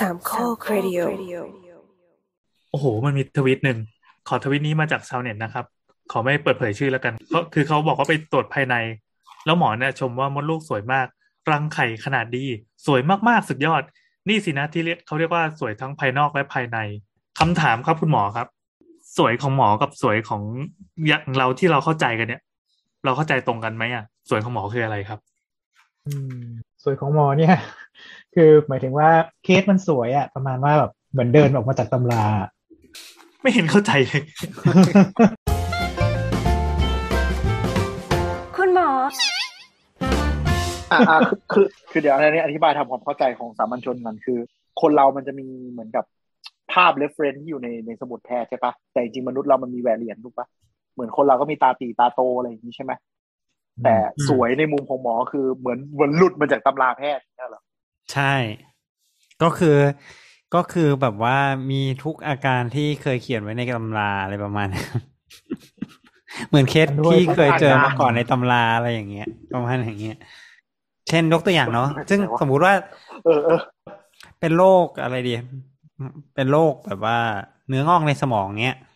สามข้อครดิโอโอ้โห มันมีทวิตหนึ่ง ขอทวิตนี้มาจากชาวเน็ตนะครับ ขอไม่เปิดเผยชื่อแล้วกัน ก็คือเขาบอกว่าไปตรวจภายใน แล้วหมอเนี่ยชมว่ามดลูกสวยมาก รังไข่ขนาดดี สวยมากๆ สุดยอด นี่สินะที่เรียกเขาเรียกว่าสวยทั้งภายนอกและภายในคำถามครับคุณหมอครับ สวยของหมอกับสวยของอย่างเราที่เราเข้าใจกันเนี่ย เราเข้าใจตรงกันไหมอะ สวยของหมอคืออะไรครับ อืมส วยของหมอเนี่ย คือหมายถึงว่าเคสมันสวยอะประมาณว่าแบบเหมือนเดินออกมาจากตำรา ไม่เห็นเข้าใจเลย คุณหมออ่าอ่าคือคือคือเดี๋ยวอันนี้อธิบายทำความเข้าใจของสามัญชนกันคือ คนเรามันจะมีเหมือนกับภาพ reference ที่อยู่ในในสมุดแพทย์ใช่ปะแต่จริงๆมนุษย์เรามันมี variant ถูกปะเหมือนคนเราก็มีตาตีตาโตอะไรอย่างนี้ใช่ไหม แต่อืมสวยในมุมของหมอคือเหมือนเหมือนหลุดมาจากตำราแพทย์นี่เหรอใช่ ก็คือก็คือแบบว่ามีทุกอาการที่เคยเขียนไว้ในตำราอะไรประมาณนั้นเหมือนเคสที่เคยเจอมาก่อนในตำราอะไรอย่างเงี้ยประมาณอย่างเงี้ย เช่นยกตัวอย่างเนาะซึ่งสมมุติว่า เออเออเป็นโรคอะไรดี เป็นโรคแบบว่าเนื้องอกในสมองเนี้ยอ่า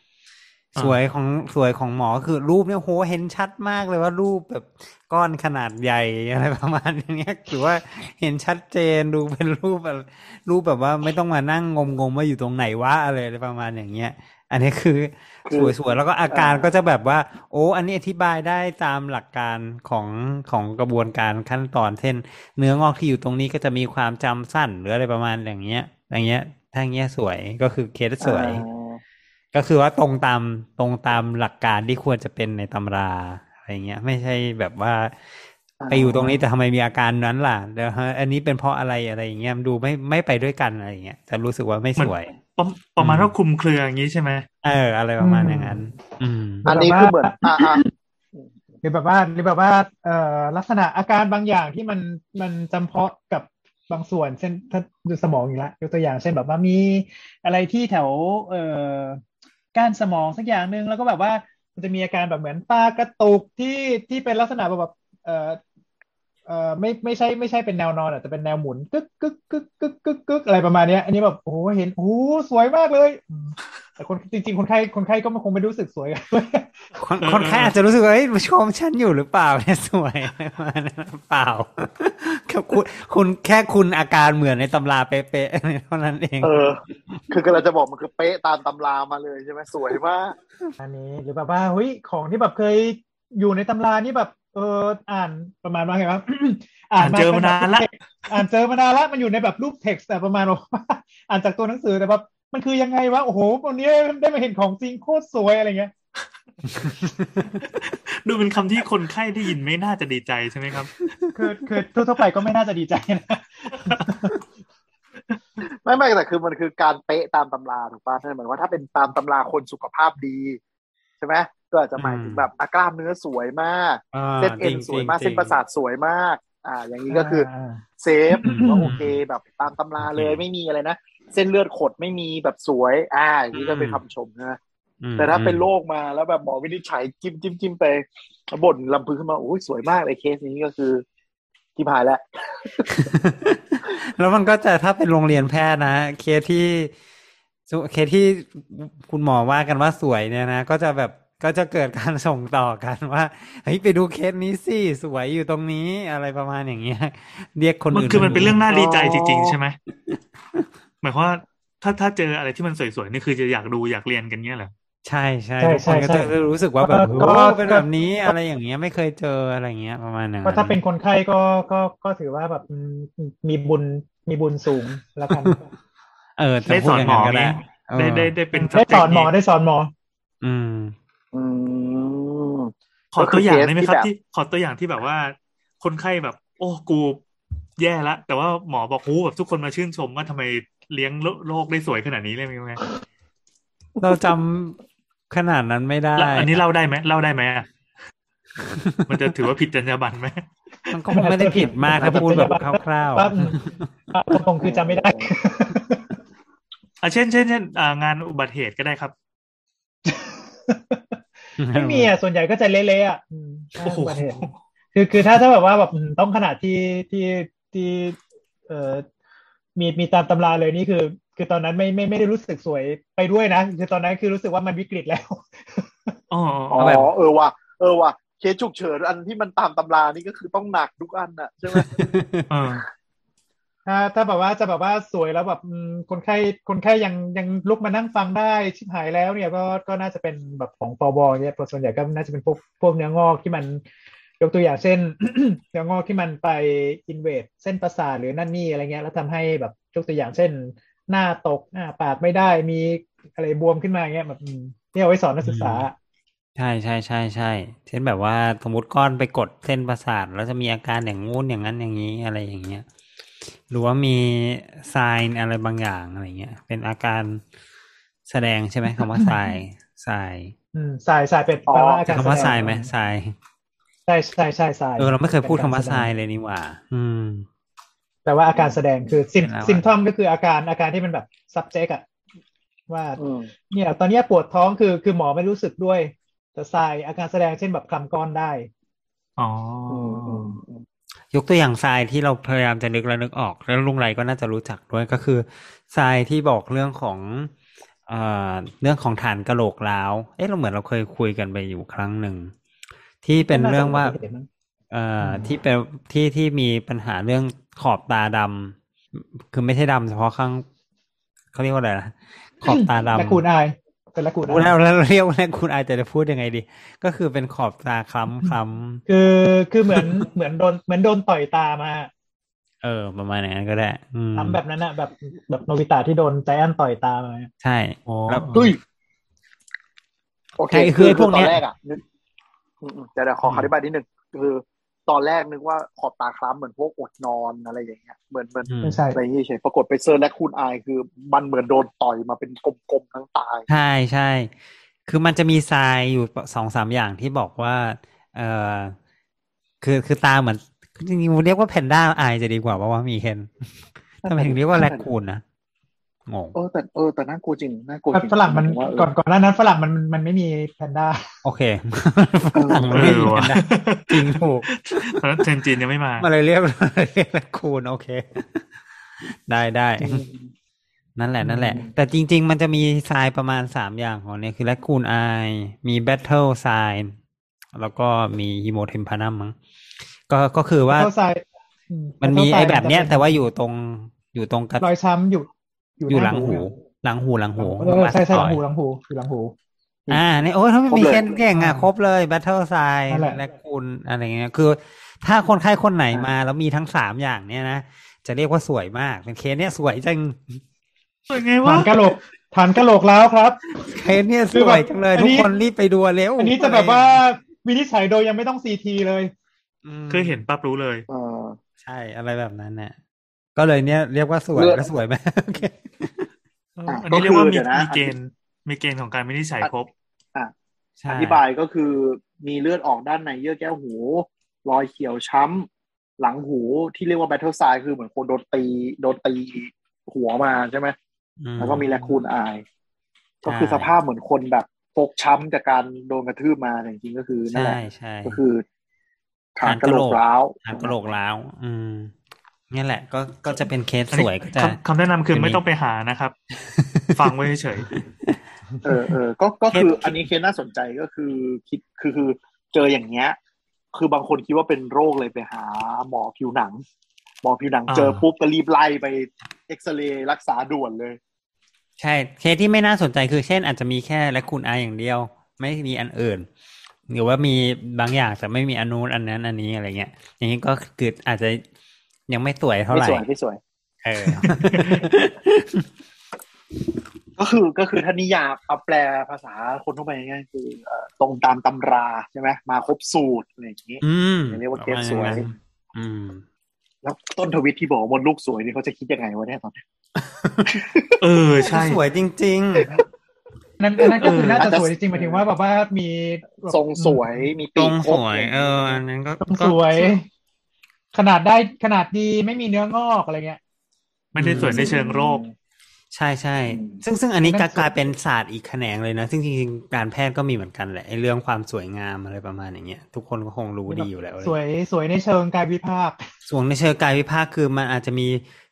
สวยของสวยของหมอคือรูปเนี่ยโหเห็นชัดมากเลยว่ารูปแบบก้อนขนาดใหญ่อะไรประมาณเนี้ยหรือว่าเห็นชัดเจนดูเป็นรูปแบบรูปแบบว่าไม่ต้องมานั่งงมงมๆว่าอยู่ตรงไหนวะอะไรอะไรประมาณอย่างเงี้ย อันนี้คือคือสวยๆแล้วก็อาการก็จะแบบว่า โอ้อันนี้อธิบายได้ตามหลักการของของกระบวนการขั้นตอนเช่น เนื้องอกที่อยู่ตรงนี้ก็จะมีความจำสั้นหรืออะไรประมาณอย่างเงี้ยอย่างเงี้ยถ้าอย่างเงี้ยสวยก็คือเคสสวยอ่า ก็คือว่าตรงตามตรงตามหลักการที่ควรจะเป็นในตำราอะไรเงี้ย ไม่ใช่แบบว่า ไปอยู่ตรงนี้แต่ทำไมมีอาการนั้นล่ะเดี๋ยวอันนี้เป็นเพราะอะไรอะไรอย่างเงี้ยมันดูไม่ไม่ไปด้วยกันอะไรอย่างเงี้ยจะรู้สึกว่าไม่สวยประประมาณว่าคลุมเครืออย่างนี้ใช่ไหมเออ อะไรประมาณอย่างนั้น อืม อันนี้คือเหมือนอ่าอ่าหรือแบบว่าหรือแบบว่าเอ่อลักษณะอาการบางอย่างที่มันมันจำเพาะกับบางส่วนเช่นถ้าดูสมองอีกแล้วยกตัวอย่างเช่นแบบว่ามีอะไรที่แถว เอ่อ ก้านสมองสักอย่างหนึ่งแล้วก็แบบว่ามันจะมีอาการแบบเหมือนตากระตุกที่ที่เป็นลักษณะแบบเอ่อเอ่อไม่ไม่ใช่ไม่ใช่เป็นแนวนอนอะแต่เป็นแนวหมุนกึกกึกกึกกึกกึกกึกอะไรประมาณเนี้ย อันนี้แบบโอ้เห็นโอ้สวยมากเลย แต่คนจริง ๆ คนไข้คนไข้ก็คงไม่รู้สึกสวยกันคนคนแค่อาจจะรู้สึกว่าเอ้ยชมฉันอยู่หรือเปล่าเนี่ยสวยอะไรประมาณนั้นเปล่าแค่คุณคุณแค่คุณอาการเหมือนในตำราเป๊ะๆเท่านั้นเอง เออ คือกำลังจะบอกมันคือเป๊ะตามตำรามาเลยใช่ไหมสวยมากอันนี้หรือแบบว่าเฮ้ยของที่แบบเคยอยู่ในตำรานี่แบบเอออ่านประมาณว่าไงวะอ่านเจอมานานละอ่านเจอมานานละมันอยู่ในแบบรูปเท็กซ์แต่ประมาณว่าอ่านจากตัวหนังสือแต่แบบ มันคือยังไงวะ โอ้โห วันนี้ได้มาเห็นของจริงโคตรสวยอะไรเงี้ย ดูเป็นคำที่คนไข้ได้ยินไม่น่าจะดีใจใช่ไหมครับ คือคือทั่วๆไปก็ไม่น่าจะดีใจนะไม่ไม่แต่คือมันคือการเป๊ะตามตำราถูกป่ะนั่นหมายว่าถ้าเป็นตามตำราคนสุขภาพดีใช่ไหมก็อาจจะหมายถึงแบบอากล้ามเนื้อสวยมากอ่าเส้นเอ็นจริงๆสวยมากจริงเส้นประสาทสวยมาก อ่า อย่างนี้ก็คืออาเซฟว่าโอเคแบบตามตำราเลยไม่มีอะไรนะ เส้นเลือดขดไม่มีแบบสวย อ่าอย่างนี้ก็เป็นคำชมนะอืมแต่ถ้าเป็นโรคมาแล้วแบบหมอวินิจฉัยจิ้มจิ้มจิ้มไปบ่นลำพึงขึ้นมาโอ้ยสวยมากเลยเคสนี้ก็คือชิบหายแล้ว แล้วมันก็จะถ้าเป็นโรงเรียนแพทย์นะเคสที่เคสที่คุณหมอว่ากันว่าสวยเนี่ยนะ ก็จะแบบก็จะเกิดการส่งต่อกันว่าเฮ้ยไปดูเคสนี้สิสวยอยู่ตรงนี้อะไรประมาณอย่างเงี้ยเรียกคนมันอื่นคือมันเป็นเรื่องน่าดีใจจริงอ๋อๆใช่ไหม หมายความว่าถ้าถ้าเจออะไรที่มันสวยๆนี่คือจะอยากดูอยากเรียนกันเนี้ยเหรอใช่ใช่ใช่ทุกคนก็ใช่จะรู้สึกว่าแบบก็โอ้ก็เป็นแบบนี้อะไรอย่างเงี้ยไม่เคยเจออะไรอย่างเงี้ยประมาณนั้นก็ถ้าเป็นคนไข้ก็ก็ก็ถือว่าแบบอืมมีบุญมีบุญสูงแล้วกันเออจะได้พูสดอนย่างหมอก็ได้นี้ได้ได้ได้เป็นได้สอนหมอ subject ได้สอนหมอ อืมอืมขอตัวอย่างได้ไหมครับก็คือเคสที่แบบที่ขอตัวอย่างที่แบบว่า คนไข้แบบ โอ้กูแย่ละแต่ว่าหมอบอกหูแบบทุกคนมาชื่นชมว่าทำไม เลี้ยงโรคได้สวยขนาดนี้เลยไหมเราจำขนาดนั้นไม่ได้แล้วอันนี้เล่าได้ไหมเล่าได้ไหมอะมันจะถือว่าผิดจรรยาบรรณไหมมันก็คงไม่ได้ผิดมากถ้าพูดแบบคร่าวปั๊บอะตรงๆคือจำไม่ได้อะเช่นเช่นเช่นอ่างานอุบัติเหตุก็ได้ครับๆไม่มีอะส่วนใหญ่ก็จะเละๆอะอืมโอ้โหอุบัติเหตุคือคือถ้าถ้าแบบว่าแบบอืมต้องขนาดที่ที่ที่เอ่อ มีมีตามตำราเลยนี่คือ คือตอนนั้นไม่ไม่ไม่ได้รู้สึกสวยไปด้วยนะ คือตอนนั้นคือรู้สึกว่ามันวิกฤตแล้วอ๋ออ๋อเออว่ะเออว่ะเคสฉุกเฉินอันที่มันตามตำรานี่ก็คือต้องหนักทุกอันน่ะใช่ไหมเออถ้าถ้าแบบว่าจะแบบว่าสวยแล้วแบบอืมคนไข้คนไข้ยังยังลุกมานั่งฟังได้ชิบหายแล้วเนี่ยก็ก็น่าจะเป็นแบบของปวเนี่ยส่วนใหญ่ก็น่าจะเป็นพวกพวกเนื้องอกที่มัน ยกตัวอย่างเช่นเนื้องอกที่มันไปอินเวดเส้นประสาทหรือนั่นนี่อะไรเงี้ยแล้วทำให้แบบยกตัวอย่างเช่น หน้าตกอ่าปากไม่ได้มีอะไรบวมขึ้นมาเงี้ยแบบอืมที่เอาไว้สอนนักศึกษา ใช่ใช่ใช่ใช่เช่นแบบว่าสมมติก้อนไปกดเส้นประสาทแล้วจะมีอาการอย่างงู้นอย่างนั้นอย่างนี้อะไรอย่างเงี้ยหรือว่ามีไซน์อะไรบางอย่างอะไรเงี้ย เป็นอาการแสดงใช่ไหมคำว่าไซไซอืมสายสายเป็นแปลว่าอาการคำว่าแสไซดงไหมไซใช่ใช่ใช่สายเออเราไม่เคยพูดคำว่าเป็นไซกรแสดงเลยนี่หว่า อืม แต่ว่าอาการแสดงคือซิมเป็นอะไรวะซิมทอมก็คืออาการอาการที่มันแบบ subject อะว่าอืมเนี่ย ตอนเนี้ยปวดท้องคือคือหมอไม่รู้สึกด้วย แต่ทรายอาการแสดงเช่นแบบคลำก้อนได้ อ๋ออืมอืมอืมยกตัวอย่างทรายที่เราพยายามจะนึกแล้วนึกออก แล้วลุงไรก็น่าจะรู้จักด้วยก็คือทรายที่บอกเรื่องของเอ่อเรื่องของฐานกะโหลกล้าว เอ๊ะเราเหมือนเราเคยคุยกันไปอยู่ครั้งหนึ่ง ที่เป็นเรื่องว่าน่าจะเป็นอุบัติเหตุมั้งเอ่ออมที่เป็นที่ที่มีปัญหาเรื่องขอบตาดำคือไม่ใช่ดำเฉพาะข้างเขาเรียกว่าอะไรนะขอบตาดำและคูณอายเป็นและคูณอาแล้วยแล้วเรียกว่าคุณอาจจะพูดยังไงดี ก็คือเป็นขอบตาคล้ำคล้ำคือคือเหมือนเหมือนโดนเหมือนโดนต่อยตามาเออ ประมาณอย่างนั้นก็ได้อืมทำแบบนั้นอะแบบแบบโนบิตะที่โดนไจแอนท์ต่อยตามาใช่อ๋อแล้วเฮ้ยโอเคใช่คือไอ้พวกเนี้ยตอนแรกอะนึกอืมอืม เดี๋ยวเดี๋ยวขออธิบายนิดนึงคือตอนแรกนึกว่าขอบตาคล้ำเหมือนพวกอดนอนอะไรอย่างเงี้ยเหมือนเหมือนอืมไม่ใช่อะไรอย่างเงี้ยเฉยปรากฏไป search raccoon eye คือ มันเหมือนโดนต่อยมาเป็นกลมๆทั้งตาใช่ใช่คือมันจะมีทรายอยู่สองสามอย่างที่บอกว่า เออคือคือตาเหมือนจริงๆเรียกว่า panda eye จะดีกว่าเพราะว่ามีเคนทำไมถึงเรียกว่า raccoon นะ งงเออแต่เออแต่น่ากลัวจริงน่ากลัวจริงฝรั่งมันผว่าเออก่อนก่อนหน้านั้นฝรั่งมันมันไม่มีแพนด้าโอเคเออมันไม่มีแพนด้าจริงถูกตอนนั้นเทรนด์จีนยังไม่มามาเลยเรียกเรียกแรคคูนโอเค ได้ได้อืมนั่นแหละนั่นแหละ แต่จริง ๆ มันจะมีทรายประมาณสามอย่างของเนี่ยคือแรคคูนไอมีแบทเทิลทรายแล้วก็มีฮิโมเทมพานัมมั้งก็ก็คือว่าเท่าทรายอืมันมีเท่าทรายไอ้แบบเนี้ยจะป็แต่ว่าอยู่ตรงอยู่ตรงกระรอยช้ำอยู่ อยู่หลังหู หลังหูหลังหูเออใช่ใช่หลังหูต่อยหลังหูอยู่หลังหู อ่านี่โอ้ยถ้าไม่มีครบเลยเคนเก่งอะครบเลยแบทเทิลทรายนั่นแหละแรคคูนอะไรเงี้ยคือ ถ้าคนไข้คนไหนมาแล้วมีทั้งสามอย่างเนี้ยนะจะเรียกว่าสวยมากเป็นเคสเนี้ยสวยจังสวยไงฐาวะนกะโหลกฐานกะโหลกแล้วครับ เคสเนี้ยสคือวแบบยจังเลยอันทุกนี้คนรีบไปดูเร็วอันนี้จะแบบว่าวินิจฉัยโดยยังไม่ต้องซีทีเลยมคือเห็นปั๊บรู้เลยเออใช่อะไรแบบนั้นเนี่ย ก็เลยเนี่ยเรียกว่าสวยเลือดก็สวยไหมโอเคอะอันนี้เรียกว่าก็คือมีเดี๋ยวนะมีเกณฑ์มีเกณฑ์ของการวินิจฉัยครบใช่อธิบายก็คือมีเลือดออกด้านในเยื่อแก้วหู รอยเขียวช้ำ หลังหูที่เรียกว่า Battle sign คือเหมือนคนโดนตีโดนตีหัวมาใช่ไหมอืแล้วก็มี raccoon eye ใช่ก็คือสภาพเหมือนคนแบบฟกช้ำจากการโดนกระทืบมาแต่จริงๆก็คือนั่นใช่แหละใช่ก็คือฐานกะโหลกร้าวฐานกะโหลกร้าว อืม นี่แหละก็ก็จะเป็นเคสอันสนี้วยก็จะคำคำแนะนำคือจะมีไม่ต้องไปหานะครับ ฟังไว้เฉยเออเออก็ก็คืออันนี้เคสน่าสนใจก็คือคิดคือคือเจออย่างเงี้ย คือบางคนคิดว่าเป็นโรคเลยไปหาหมอผิวหนัง หมอผิวหนังเจอปุ๊บก็รีบไล่ไปเอ็กซเรย์รักษาด่วนเลย ใช่เคสที่ไม่น่าสนใจคือเช่น อาจจะมีแค่และคุณอาอย่างเดียว ไม่มีอันอื่นหรือว่ามีบางอย่างแต่ไม่มีอันนู้นอันนั้นอันนี้อะไรเงี้ยอย่างนี้ก็คืออาจจะ ยังไม่สวยเท่าไม่ไหร่สวยไม่สวยเออก็คือก็คือถ้านิยามเอาแปลภาษาคนทั่วไปง่ายๆคือเอ่อตรงตามตำราใช่ไหมมาครบสูตรอะไรอย่างนี้อืมเรียกว่าเคสสวย อืม แล้วต้นทวิตที่บอกว่ามดลูกสวยนี่เขาจะคิดยังไงวะเนี่ยตอนนี้ๆเออใช่สวยจริงนั่นอันนั้นก็คือเออน่าอาจจะจะสวยจริงๆหมายถึงว่าแบบว่ามีแบบทรงสวยมีๆตปีรกงคสรบวย เอออันนั้นก็ทรงก็สวย ขนาดได้ขนาดดีไม่มีเนื้องอกอะไรเงี้ยไม่ได้สวยในเชิงโรค ใช่ใช่อืมซึ่งซึ่งอันนี้นั่ก็นกลายเป็นศาสตร์อีกแขนงเลยนะ ซึ่งจริงๆการแพทย์ก็มีเหมือนกันแหละไอ้เรื่องความสวยงามอะไรประมาณอย่างเงี้ยทุกคนก็คงรู้ดีอยู่แล้วสวยสวยในเชิงกายวิภาคส่วนในเชิงกายวิภาคคือมันอาจจะมี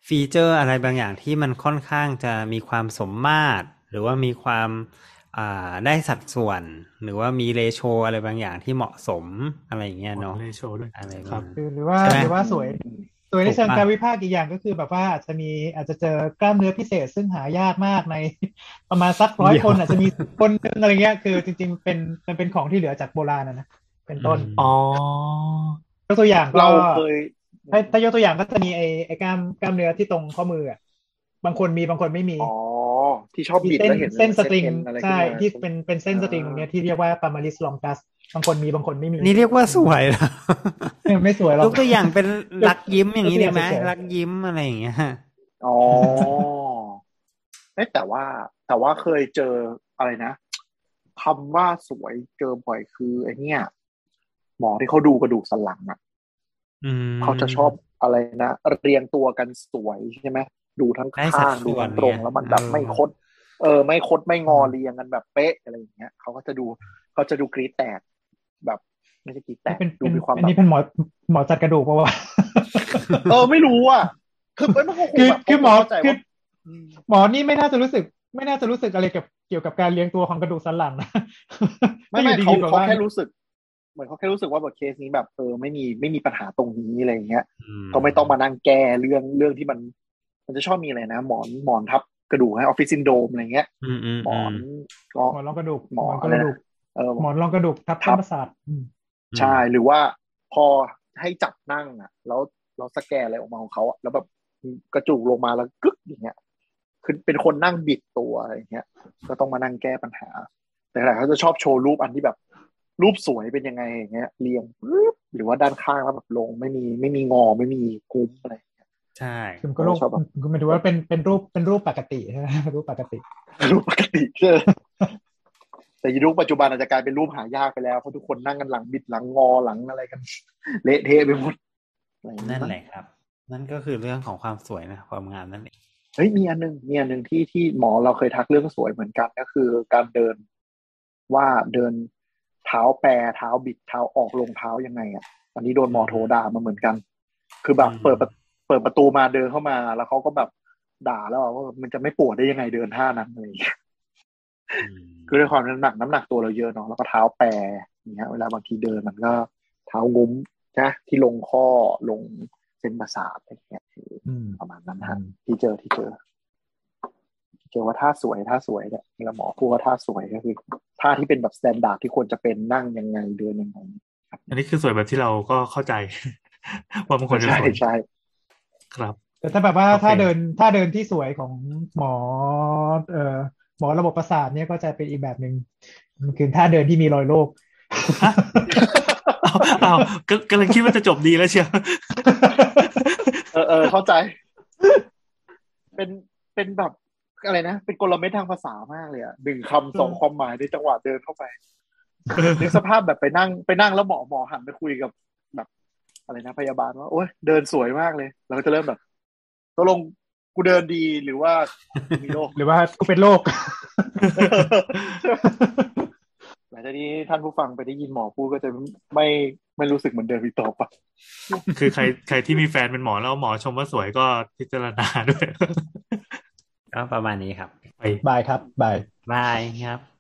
ฟีเจอร์อะไรบางอย่างที่มันค่อนข้างจะมีความสมมาตร หรือว่ามีความอ่า ได้สัดส่วน หรือว่ามีเรโชอะไรบางอย่างที่เหมาะสมอะไรอย่างเงี้ยเนาะในโชว์ด้วยอะไรครับมาคือหรือว่าใช่ไหมหรือว่าสวยสวยในเชิงกายวิภาคอีกอย่างก็คือแบบว่าอาจจะมีอาจจะเจอกล้ามเนื้อพิเศษซึ่งหายากมากในประมาณสักร้อยคนอาจจะมีคนหนึงอะไรเงี้ยคือจริง ๆ เป็นมันเป็นของที่เหลือจากโบราณนะนะเป็นต้นอ๋อยกตัวอย่างก็เราเคยถ้าถ้ายกตัวอย่างก็จะมีไอ้ไอ้กล้ามกล้ามเนื้อที่ตรงข้อมืออะบางคนมีบางคนไม่มีอ๋อ ที่ชอบบิดเส้นแล้วเห็นเส้นสตริงเอ็นอะไรขึ้นใช่มาที่เป็นเป็นเส้นสตริงตรงเนี้ยที่เรียกว่าปามาลิสลองกัสบางคนมีบางคนไม่มี นี่เรียกว่าสวยเหรอเออไม่สวยหรอกยกตัวอย่างเป็นรักยิ้มอย่างนี้ได้ไหมยกตัวอย่างเฉยๆรักยิ้มอะไรอย่างเงี้ยอ๋อเอ้ยแต่ว่าแต่ว่าเคยเจออะไรนะคำว่าสวยเจอบ่อยคือไอเนี้ยหมอที่เขาดูกระดูกสันหลังอะอืมเขาจะชอบอะไรนะเรียงตัวกันสวยใช่ไหมดูทั้งได้สัดข้างส่ดูวนทั้งตรงเนี่ยแล้วมันแบบเออไม่คด เออไม่คดไม่งอเรียงกันแบบเป๊ะอะไรอย่างเงี้ยเขาก็จะดูเขาจะดูกรีดแตกแบบ ไม่ใช่กรีดแตกเป็นดูเป็นมีความอันแบบนี้เป็นหมอหมอจัดกระดูกปะวะเออไม่รู้อะคือมันก็คงคือแบบคือหมอเข้าใจคือว่าหมอนี่ไม่น่าจะรู้สึก ไม่น่าจะรู้สึกอะไรกับเกี่ยวกับการเลี้ยงตัวของกระดูกสันหลังนะไม่ไม่อยู่เขาดีๆแบบเขาว่าแค่รู้สึกเหมือนเขาแค่รู้สึกว่าแบบเคสนี้แบบเออไม่มีไม่มีปัญหาตรงนี้อะไรอย่างเงี้ยอืก็ไม่ต้องมานั่งแก้เรื่องเรื่องที่มัน มันจะชอบมีอะไรนะหมอนหมอนทับ กระดูกให้ออฟฟิศซินโดมอะไรเงี้ยอืมอืมหมอนก็หมอนรองกระดูกหมอหมอนกระดูกเออหมอนรองกระดูกทับทัเส้บนประสาทอืมใช่หรือว่าพอให้จับนั่งอะ แล้วเราสแกนอะไรออกมาของเขาอะแล้วแบบกระจุกลงมาแล้วกึกอย่างเงี้ยคือเป็นคนนั่งบิดตัวอะไรอย่างเงี้ย ก็ต้องมานั่งแก้ปัญหา แต่หลายเขาจะชอบโชว์รูปอันที่แบบ รูปสวยเป็นยังไงอย่างเงี้ยเรียงปึ๊บหรือว่าด้านข้างแล้วแบบลงไม่มีไม่มีงอไม่มีกุ้มอะไร ใช่คือมันก็รูปชอบแบบคือหมายถึงว่าเป็นเป็นรูปเป็นรูปปกติใช่ไหมรูปปกติ รูปปกติเจอแต่ยุคปัจจุบันอาจจะกลายเป็นรูปหายากไปแล้วเพราะทุกคนนั่งกันหลังบิดหลังงอหลังอะไรกัน เละเทะไปหมดอะไรอย่างเงี้นั่ยนแหละครับ นั่นก็คือเรื่องของความสวยนะความงามนั่นเองเฮ้ยมีอันหนึงมีอันหนึงที่ที่หมอเราเคยทักเรื่องสวยเหมือนกันก็คือการเดินว่าเดินเท้าแปรเท้าบิดเท้าออกลงเท้ายังไงอะอันนี้โดนหมอโทรด่ามาเหมือนกัน คือแบบเปิดประ เปิดประตูมาเดินเข้ามา แล้วเขาก็แบบด่าแล้วอะว่ามันจะไม่ปวดได้ยังไงเดินท่านั้นอะไรอย่างเงี้ยอืมคือด้วยความน้ำหนักน้ำหนักตัวเราเยอะเนาะแล้วก็เท้าแปรอย่างเงี้ย เวลาบางทีเดินมันก็เท้างุ้มนะที่ลงข้อลงเส้นประสาทอะไรอย่างเงี้ยอืมประมาณนั้นฮะที่เจอที่เจอเจอว่าท่าสวยท่าสวยเนี่ยเวลาหมอพูดว่าท่าสวยก็คือท่าที่เป็นแบบ standard ที่ควรจะเป็นนั่งยังไงเดินยังไงอันนี้คือสวยแบบที่เราก็เข้าใจว่ามันควรจะใช่สวยใช่ ครับ แต่ถ้าแบบว่าโอเคถ้าเดินถ้าเดินที่สวยของหมอ เอ่อหมอระบบประสาทเนี่ยก็จะเป็นอีกแบบหนึ่งมันคือถ้าเดินที่มีรอยโรคเอาเอาก็กำลังคิดว่าจะจบดีแล้วเชียวเออเออเข้าใจ เป็นเป็นแบบอะไรนะ เป็นกลเม็ดทางภาษามากเลยอะหนึ่งคำสองความหมายในจังหวะเดินเข้าไปนึกสภาพแบบไปนั่งไปนั่งแล้วหมอหมอหันไปคุยกับแบบ อะไรนะพยาบาลว่าโอ้ยเดินสวยมากเลย เราก็จะเริ่มแบบตกลงกูเดินดีหรือว่ากูมีโรคหรือว่ากูเป็นโรคหลังจากนี้ท่านผู้ฟังไปได้ยินหมอพูดก็จะไม่ไม่รู้สึกเหมือนเดิมอีกต่อไปคือใครใครที่มีแฟนเป็นหมอแล้วหมอชมว่าสวยก็พิจารณาด้วยก็ประมาณนี้ครับไปบายครับบายบายครับ